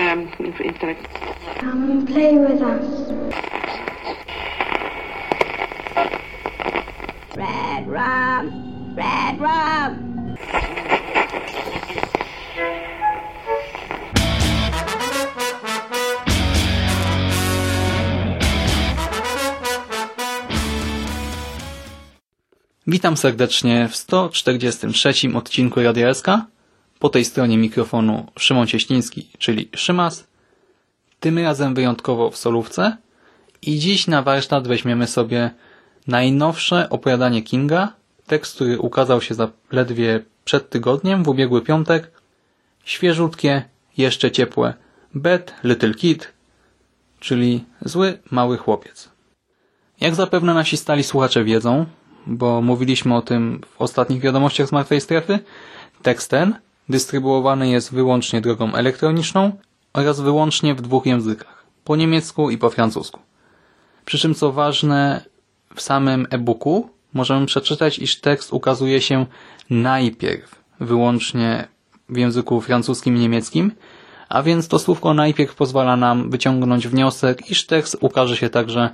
um, intelect. Come and play with us. Red rum, red rum. Witam serdecznie w 143 odcinku Radia SK. Po tej stronie mikrofonu Szymon Cieśliński, czyli Szymas. Tym razem wyjątkowo w solówce. I dziś na warsztat weźmiemy sobie najnowsze opowiadanie Kinga. Tekst, który ukazał się zaledwie przed tygodniem, w ubiegły piątek. Świeżutkie, jeszcze ciepłe. Bad Little Kid, czyli zły mały chłopiec. Jak zapewne nasi stali słuchacze wiedzą, bo mówiliśmy o tym w ostatnich wiadomościach z Martwej Strefy, tekst ten dystrybuowany jest wyłącznie drogą elektroniczną oraz wyłącznie w dwóch językach, po niemiecku i po francusku. Przy czym co ważne, w samym e-booku możemy przeczytać, iż tekst ukazuje się najpierw wyłącznie w języku francuskim i niemieckim, a więc to słówko najpierw pozwala nam wyciągnąć wniosek, iż tekst ukaże się także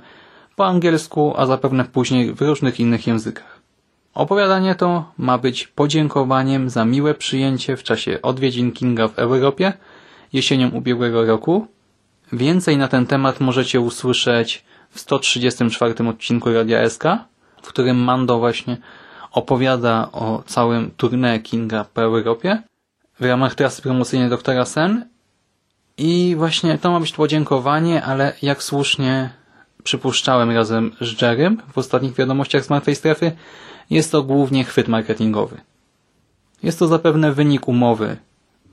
po angielsku, a zapewne później w różnych innych językach. Opowiadanie to ma być podziękowaniem za miłe przyjęcie w czasie odwiedzin Kinga w Europie jesienią ubiegłego roku. Więcej na ten temat możecie usłyszeć w 134 odcinku Radia SK, w którym Mando właśnie opowiada o całym tournée Kinga po Europie w ramach trasy promocyjnej Doktora Sen. I właśnie to ma być podziękowanie, ale jak słusznie przypuszczałem razem z Jerem w ostatnich wiadomościach z Martwej Strefy, jest to głównie chwyt marketingowy. Jest to zapewne wynik umowy,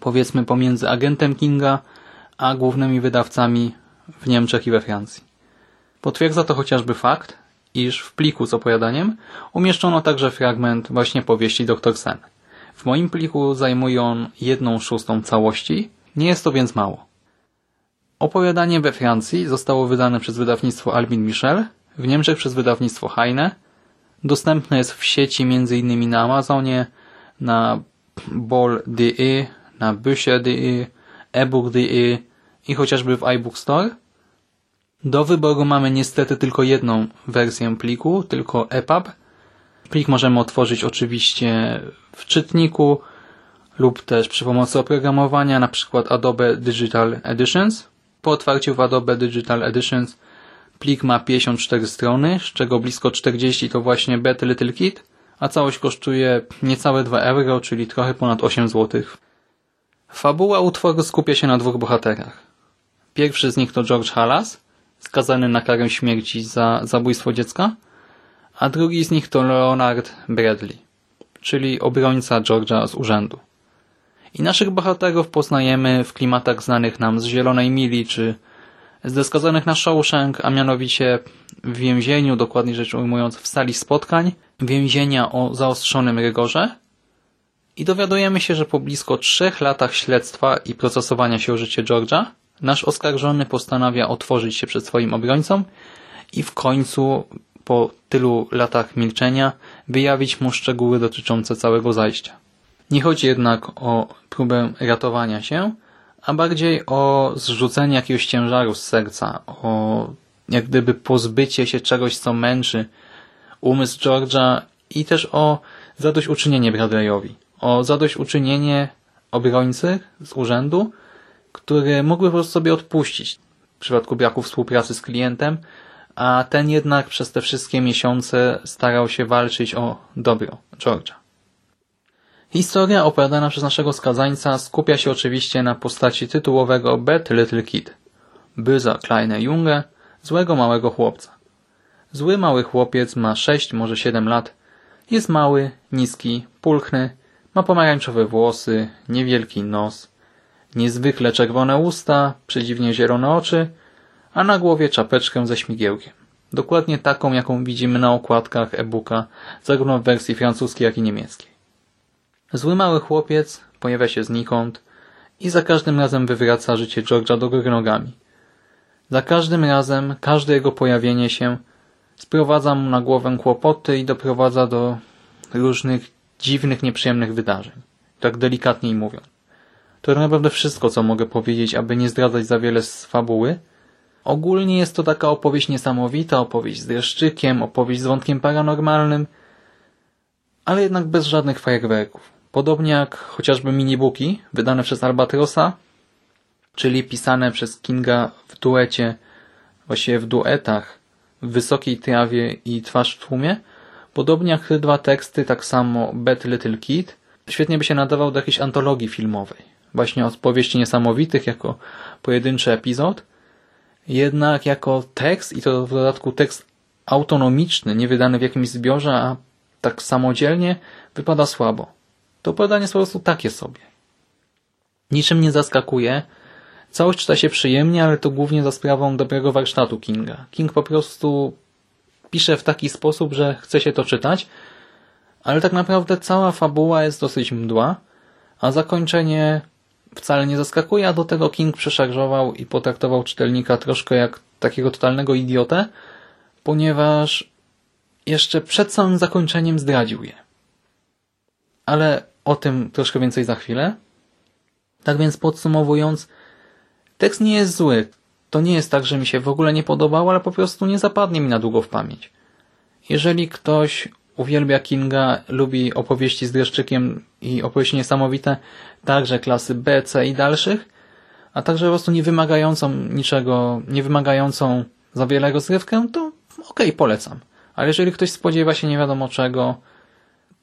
powiedzmy pomiędzy agentem Kinga a głównymi wydawcami w Niemczech i we Francji. Potwierdza to chociażby fakt, iż w pliku z opowiadaniem umieszczono także fragment właśnie powieści Dr. Sen. W moim pliku zajmuje on jedną szóstą całości, nie jest to więc mało. Opowiadanie we Francji zostało wydane przez wydawnictwo Albin Michel, w Niemczech przez wydawnictwo Heine. Dostępne jest w sieci m.in. na Amazonie, na bol.de, na bücher.de, ebook.de i chociażby w iBook Store. Do wyboru mamy niestety tylko jedną wersję pliku, tylko EPUB. Plik możemy otworzyć oczywiście w czytniku lub też przy pomocy oprogramowania, na przykład Adobe Digital Editions. Po otwarciu w Adobe Digital Editions plik ma 54 strony, z czego blisko 40 to właśnie Bad Little Kid, a całość kosztuje niecałe 2 euro, czyli trochę ponad 8 zł. Fabuła utworu skupia się na dwóch bohaterach. Pierwszy z nich to George Halas, skazany na karę śmierci za zabójstwo dziecka, a drugi z nich to Leonard Bradley, czyli obrońca George'a z urzędu. I naszych bohaterów poznajemy w klimatach znanych nam z Zielonej Mili, czy z skazanych na Shawshank, a mianowicie w więzieniu, dokładnie rzecz ujmując w sali spotkań, więzienia o zaostrzonym rygorze i dowiadujemy się, że po blisko trzech latach śledztwa i procesowania się o życie George'a, nasz oskarżony postanawia otworzyć się przed swoim obrońcą i w końcu, po tylu latach milczenia, wyjawić mu szczegóły dotyczące całego zajścia. Nie chodzi jednak o próbę ratowania się, a bardziej o zrzucenie jakiegoś ciężaru z serca, o jak gdyby pozbycie się czegoś, co męczy umysł George'a i też o zadośćuczynienie Bradleyowi. O zadośćuczynienie obrońcy z urzędu, który mógłby po prostu sobie odpuścić w przypadku braku współpracy z klientem, a ten jednak przez te wszystkie miesiące starał się walczyć o dobro George'a. Historia opowiadana przez naszego skazańca skupia się oczywiście na postaci tytułowego Bad Little Kid, Böser kleine Junge, złego małego chłopca. Zły mały chłopiec ma 6, może 7 lat, jest mały, niski, pulchny, ma pomarańczowe włosy, niewielki nos, niezwykle czerwone usta, przedziwnie zielone oczy, a na głowie czapeczkę ze śmigiełkiem. Dokładnie taką, jaką widzimy na okładkach e-booka, zarówno w wersji francuskiej, jak i niemieckiej. Zły mały chłopiec pojawia się znikąd i za każdym razem wywraca życie George'a do góry nogami. Za każdym razem, każde jego pojawienie się sprowadza mu na głowę kłopoty i doprowadza do różnych dziwnych, nieprzyjemnych wydarzeń. Tak delikatniej mówiąc. To naprawdę wszystko, co mogę powiedzieć, aby nie zdradzać za wiele z fabuły. Ogólnie jest to taka opowieść niesamowita, opowieść z dreszczykiem, opowieść z wątkiem paranormalnym, ale jednak bez żadnych fajerwerków. Podobnie jak chociażby minibooki wydane przez Albatrosa, czyli pisane przez Kinga w duecie, właściwie w duetach w Wysokiej Trawie i Twarz w tłumie. Podobnie jak te dwa teksty, tak samo Bad Little Kid świetnie by się nadawał do jakiejś antologii filmowej. Właśnie od powieści niesamowitych jako pojedynczy epizod, jednak jako tekst i to w dodatku tekst autonomiczny, nie wydany w jakimś zbiorze, a tak samodzielnie, wypada słabo. To opowiadanie jest po prostu takie sobie. Niczym nie zaskakuje, Całość czyta się przyjemnie, ale to głównie za sprawą dobrego warsztatu Kinga. King po prostu pisze w taki sposób, że chce się to czytać, ale tak naprawdę cała fabuła jest dosyć mdła, a zakończenie wcale nie zaskakuje, a do tego King przeszarżował i potraktował czytelnika troszkę jak takiego totalnego idiotę, ponieważ jeszcze przed samym zakończeniem zdradził je. Ale o tym troszkę więcej za chwilę. Tak więc podsumowując, Tekst nie jest zły. To nie jest tak, że mi się w ogóle nie podobał, ale po prostu nie zapadnie mi na długo w pamięć. Jeżeli ktoś uwielbia Kinga, lubi opowieści z dreszczykiem i opowieści niesamowite, także klasy B, C i dalszych, a także po prostu nie wymagającą niczego, nie wymagającą za wiele rozrywkę, to okej, okay, polecam. Ale jeżeli ktoś spodziewa się nie wiadomo czego,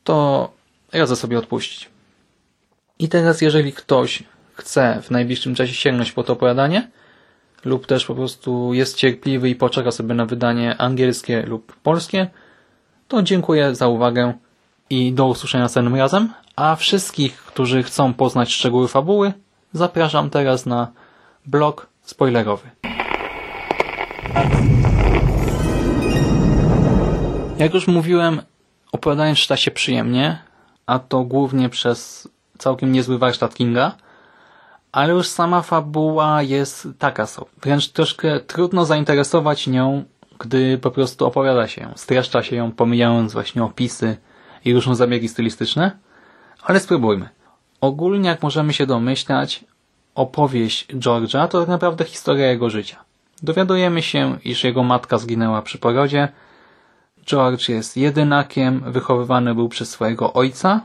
to radzę sobie odpuścić. I teraz jeżeli ktoś chce w najbliższym czasie sięgnąć po to opowiadanie lub też po prostu jest cierpliwy i poczeka sobie na wydanie angielskie lub polskie, to dziękuję za uwagę i do usłyszenia następnym razem, a wszystkich, którzy chcą poznać szczegóły fabuły, zapraszam teraz na blog spoilerowy. Jak już mówiłem, opowiadanie czyta się przyjemnie, a to głównie przez całkiem niezły warsztat Kinga, ale już sama fabuła jest taka sobie. Wręcz troszkę trudno zainteresować nią, gdy po prostu opowiada się ją, streszcza się ją, pomijając właśnie opisy i różne zabiegi stylistyczne. Ale spróbujmy. Ogólnie, jak możemy się domyślać, opowieść George'a to tak naprawdę historia jego życia. Dowiadujemy się, iż jego matka zginęła przy porodzie. George jest jedynakiem, wychowywany był przez swojego ojca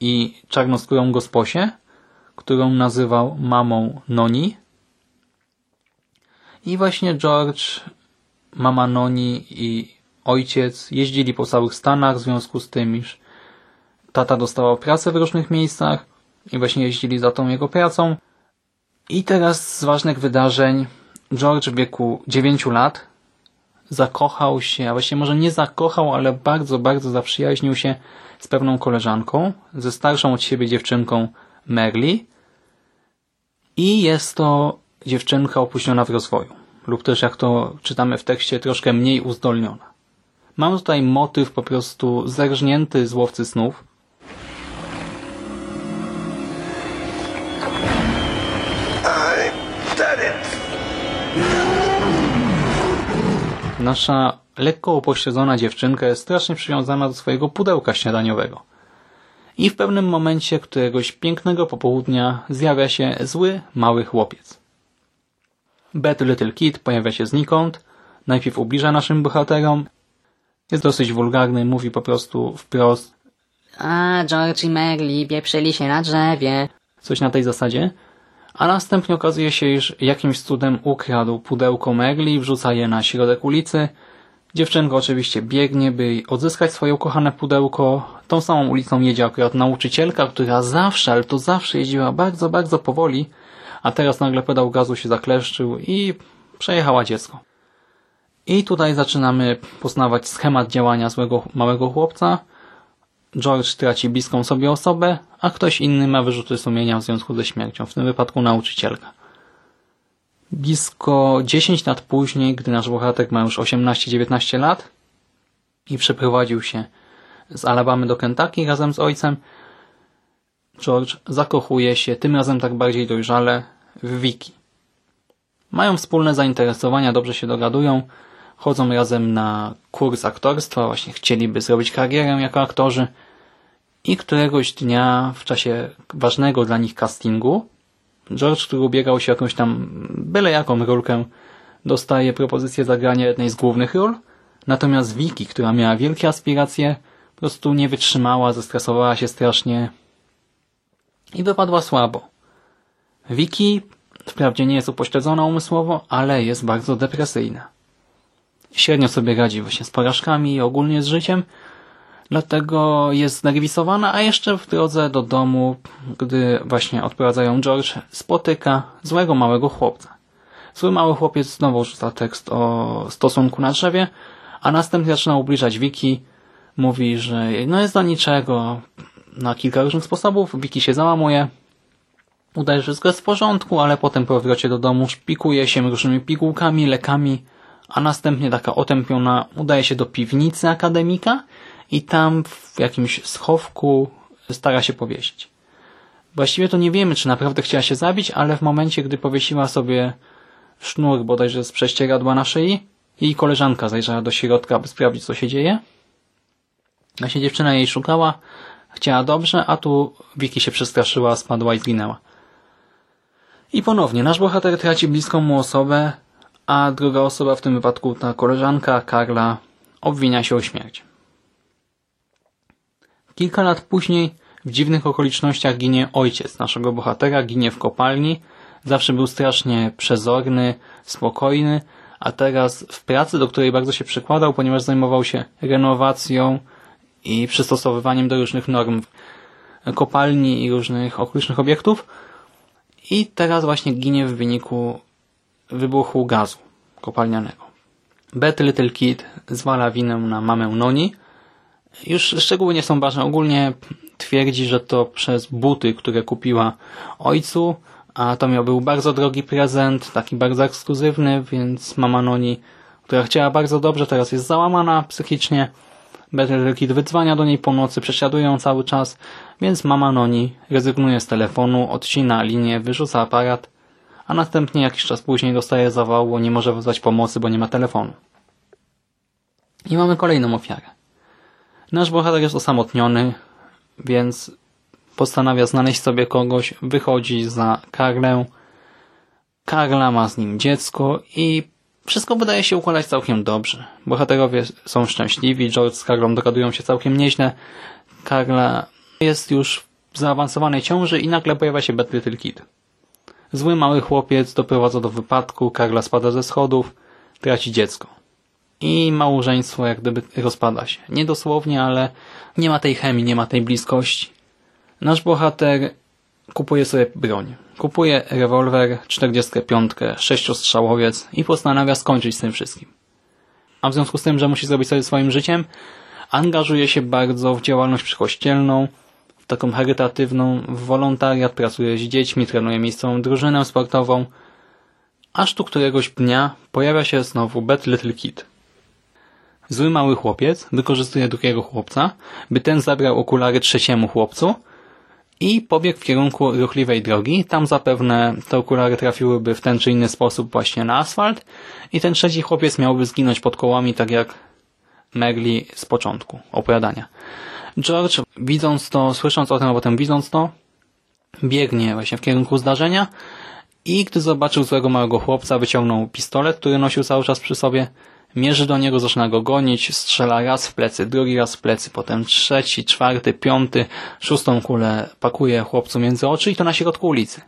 i czarnoskórą gosposię, którą nazywał mamą Noni. I właśnie George, mama Noni i ojciec jeździli po całych Stanach w związku z tym, iż tata dostała pracę w różnych miejscach i właśnie jeździli za tą jego pracą. I teraz z ważnych wydarzeń George w wieku 9 lat zakochał się, a właściwie może nie zakochał, ale bardzo, bardzo zaprzyjaźnił się z pewną koleżanką, ze starszą od siebie dziewczynką Merli i jest to dziewczynka opóźniona w rozwoju lub też jak to czytamy w tekście troszkę mniej uzdolniona. Mam tutaj motyw po prostu zerżnięty z łowcy snów. Nasza lekko upośledzona dziewczynka jest strasznie przywiązana do swojego pudełka śniadaniowego i w pewnym momencie któregoś pięknego popołudnia zjawia się zły, mały chłopiec. Bad Little Kid pojawia się znikąd, najpierw ubliża naszym bohaterom, jest dosyć wulgarny, mówi po prostu wprost A, George i Merli pieprzyli się na drzewie. Coś na tej zasadzie. A następnie okazuje się, iż jakimś cudem ukradł pudełko Merli, wrzuca je na środek ulicy, Dziewczynka oczywiście biegnie, by odzyskać swoje ukochane pudełko. Tą samą ulicą jedzie akurat nauczycielka, która zawsze, ale to zawsze jeździła bardzo, bardzo powoli, a teraz nagle pedał gazu się zakleszczył i przejechała dziecko. I tutaj zaczynamy poznawać schemat działania złego małego chłopca. George traci bliską sobie osobę, a ktoś inny ma wyrzuty sumienia w związku ze śmiercią, w tym wypadku nauczycielka. Blisko 10 lat później, gdy nasz bohater ma już 18-19 lat i przeprowadził się z Alabamy do Kentucky razem z ojcem, George zakochuje się, tym razem tak bardziej dojrzale, w Vicky. Mają wspólne zainteresowania, dobrze się dogadują, chodzą razem na kurs aktorstwa, właśnie chcieliby zrobić karierę jako aktorzy i któregoś dnia w czasie ważnego dla nich castingu George, który ubiegał się jakąś tam byle jaką rolkę, dostaje propozycję zagrania jednej z głównych ról, natomiast Vicky, która miała wielkie aspiracje, po prostu nie wytrzymała, zestresowała się strasznie i wypadła słabo. Vicky wprawdzie nie jest upośledzona umysłowo, ale jest bardzo depresyjna. Średnio sobie radzi właśnie z porażkami i ogólnie z życiem, dlatego jest znerwisowana, a jeszcze w drodze do domu, gdy właśnie odprowadzają George, spotyka złego małego chłopca. Zły mały chłopiec znowu rzuca tekst o stosunku na drzewie, a następnie zaczyna ubliżać Wiki, mówi, że no jest do niczego. Na kilka różnych sposobów, Wiki się załamuje, udaje, że wszystko jest w porządku, ale potem po powrocie do domu szpikuje się różnymi pigułkami, lekami, a następnie taka otępiona udaje się do piwnicy akademika i tam w jakimś schowku stara się powiesić. Właściwie to nie wiemy, czy naprawdę chciała się zabić, ale w momencie, gdy powiesiła sobie sznur bodajże z prześcieradła na szyi, jej koleżanka zajrzała do środka, by sprawdzić, co się dzieje. Właśnie dziewczyna jej szukała, chciała dobrze, a tu Wiki się przestraszyła, spadła i zginęła. I ponownie, nasz bohater traci bliską mu osobę, a druga osoba, w tym wypadku ta koleżanka, Karla, obwinia się o śmierć. Kilka lat później w dziwnych okolicznościach ginie ojciec naszego bohatera, ginie w kopalni. Zawsze był strasznie przezorny, spokojny, a teraz w pracy, do której bardzo się przykładał, ponieważ zajmował się renowacją i przystosowywaniem do różnych norm kopalni i różnych okolicznych obiektów. I teraz właśnie ginie w wyniku wybuchu gazu kopalnianego. Beth Little Kid zwala winę na mamę Noni. Już szczegóły nie są ważne. Ogólnie twierdzi, że to przez buty, które kupiła ojcu, a to miał był bardzo drogi prezent, taki bardzo ekskluzywny, więc mama Noni, która chciała bardzo dobrze, teraz jest załamana psychicznie. Little Kid wydzwania do niej po nocy, prześladuje ją cały czas, więc mama Noni rezygnuje z telefonu, odcina linię, wyrzuca aparat a następnie jakiś czas później dostaje zawału, nie może wezwać pomocy, bo nie ma telefonu. I mamy kolejną ofiarę. Nasz bohater jest osamotniony, więc postanawia znaleźć sobie kogoś, wychodzi za Karlę. Karla ma z nim dziecko i wszystko wydaje się układać całkiem dobrze. Bohaterowie są szczęśliwi, George z Karlą dogadują się całkiem nieźle. Karla jest już w zaawansowanej ciąży i nagle pojawia się Beth Little Kid. Zły mały chłopiec doprowadza do wypadku, Karla spada ze schodów, traci dziecko. I małżeństwo jak gdyby rozpada się. Nie dosłownie, ale nie ma tej chemii, nie ma tej bliskości. Nasz bohater kupuje sobie broń. Kupuje rewolwer 45, sześciostrzałowiec i postanawia skończyć z tym wszystkim. A w związku z tym, że musi zrobić sobie swoim życiem, angażuje się bardzo w działalność przykościelną, w taką charytatywną, w wolontariat, pracuje z dziećmi, trenuje miejscową drużynę sportową, aż tu któregoś dnia pojawia się znowu Beth Little Kid. Zły mały chłopiec wykorzystuje drugiego chłopca, by ten zabrał okulary trzeciemu chłopcu i pobiegł w kierunku ruchliwej drogi. Tam zapewne te okulary trafiłyby w ten czy inny sposób właśnie na asfalt i ten trzeci chłopiec miałby zginąć pod kołami, tak jak Merli z początku opowiadania. George, widząc to, słysząc o tym, a potem widząc to, biegnie właśnie w kierunku zdarzenia i gdy zobaczył złego małego chłopca, wyciągnął pistolet, który nosił cały czas przy sobie, mierzy do niego, zaczyna go gonić, strzela raz w plecy, drugi raz w plecy, potem trzeci, czwarty, piąty, szóstą kulę pakuje chłopcu między oczy i to na środku ulicy.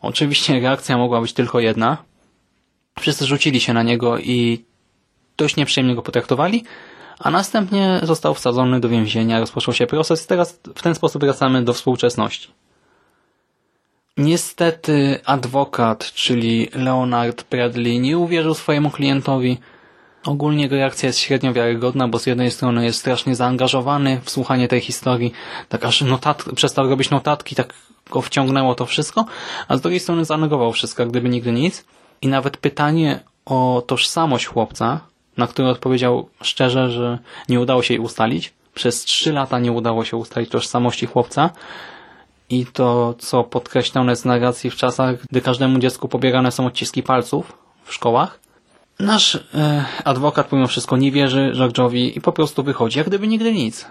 Oczywiście reakcja mogła być tylko jedna. Wszyscy rzucili się na niego i dość nieprzyjemnie go potraktowali, a następnie został wsadzony do więzienia, rozpoczął się proces i teraz w ten sposób wracamy do współczesności. Niestety adwokat, czyli Leonard Bradley nie uwierzył swojemu klientowi. Ogólnie jego reakcja jest średnio wiarygodna, bo z jednej strony jest strasznie zaangażowany w słuchanie tej historii, tak aż notat przestał robić notatki, tak go wciągnęło to wszystko, a z drugiej strony zanegował wszystko, gdyby nigdy nic. I nawet pytanie o tożsamość chłopca, na który odpowiedział szczerze, że nie udało się jej ustalić. Przez trzy lata nie udało się ustalić tożsamości chłopca i to, co podkreślone jest narracji w czasach, gdy każdemu dziecku pobierane są odciski palców w szkołach. Nasz e, adwokat pomimo wszystko nie wierzy George'owi i po prostu wychodzi, jak gdyby nigdy nic.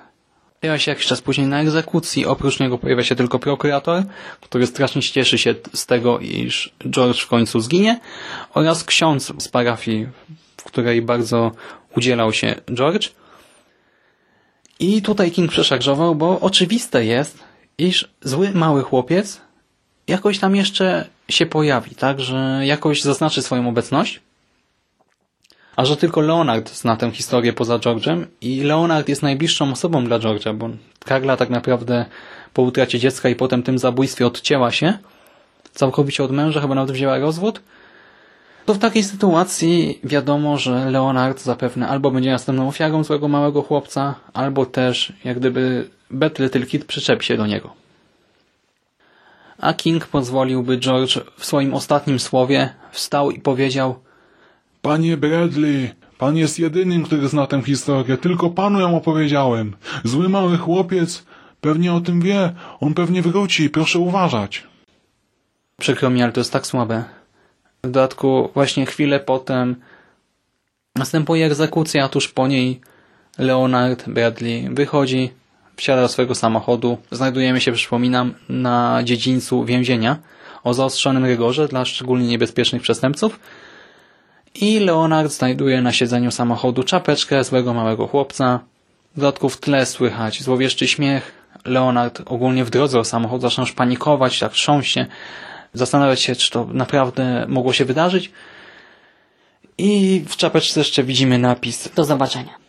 Pojawia się jakiś czas później na egzekucji. Oprócz niego pojawia się tylko prokurator, który strasznie cieszy się z tego, iż George w końcu zginie oraz ksiądz z parafii, w której bardzo udzielał się George. I tutaj King przeszarżował, bo oczywiste jest, iż zły mały chłopiec jakoś tam jeszcze się pojawi, tak, że jakoś zaznaczy swoją obecność, a że tylko Leonard zna tę historię poza George'em i Leonard jest najbliższą osobą dla George'a, bo Karla tak naprawdę po utracie dziecka i potem tym zabójstwie odcięła się całkowicie od męża, chyba nawet wzięła rozwód, to w takiej sytuacji wiadomo, że Leonard zapewne albo będzie następną ofiarą złego małego chłopca, albo też jak gdyby Bad Little Kid przyczepi się do niego. A King pozwoliłby George w swoim ostatnim słowie wstał i powiedział Panie Bradley, pan jest jedynym, który zna tę historię. Tylko panu ją opowiedziałem. Zły mały chłopiec pewnie o tym wie. On pewnie wróci. Proszę uważać. Przykro mi, ale to jest tak słabe. W dodatku właśnie chwilę potem następuje egzekucja, a tuż po niej Leonard Bradley wychodzi, wsiada do swojego samochodu. Znajdujemy się, przypominam, na dziedzińcu więzienia o zaostrzonym rygorze dla szczególnie niebezpiecznych przestępców i Leonard znajduje na siedzeniu samochodu czapeczkę złego małego chłopca. W dodatku w tle słychać złowieszczy śmiech. Leonard ogólnie w drodze o samochód zaczyna już panikować, tak trząść się, zastanawiać się, czy to naprawdę mogło się wydarzyć. I w czapeczce jeszcze widzimy napis Do zobaczenia.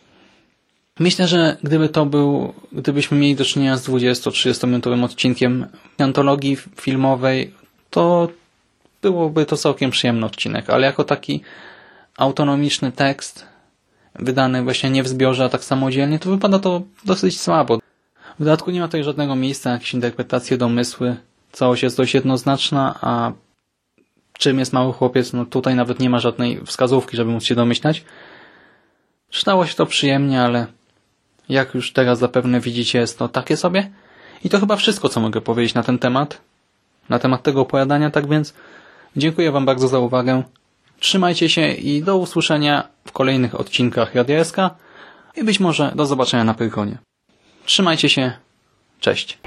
Myślę, że gdyby to był, gdybyśmy mieli do czynienia z 20-30 minutowym odcinkiem antologii filmowej, to byłoby to całkiem przyjemny odcinek, ale jako taki autonomiczny tekst, wydany właśnie nie w zbiorze, a tak samodzielnie, to wypada to dosyć słabo. W dodatku nie ma tutaj żadnego miejsca jakieś interpretacje, domysły. Całość jest dość jednoznaczna, a czym jest mały chłopiec, no tutaj nawet nie ma żadnej wskazówki, żeby móc się domyślać. Czytało się to przyjemnie, ale jak już teraz zapewne widzicie, jest to takie sobie. I to chyba wszystko, co mogę powiedzieć na ten temat. Na temat tego opowiadania, tak więc dziękuję Wam bardzo za uwagę. Trzymajcie się i do usłyszenia w kolejnych odcinkach Radia SK i być może do zobaczenia na Pyrkonie. Trzymajcie się. Cześć.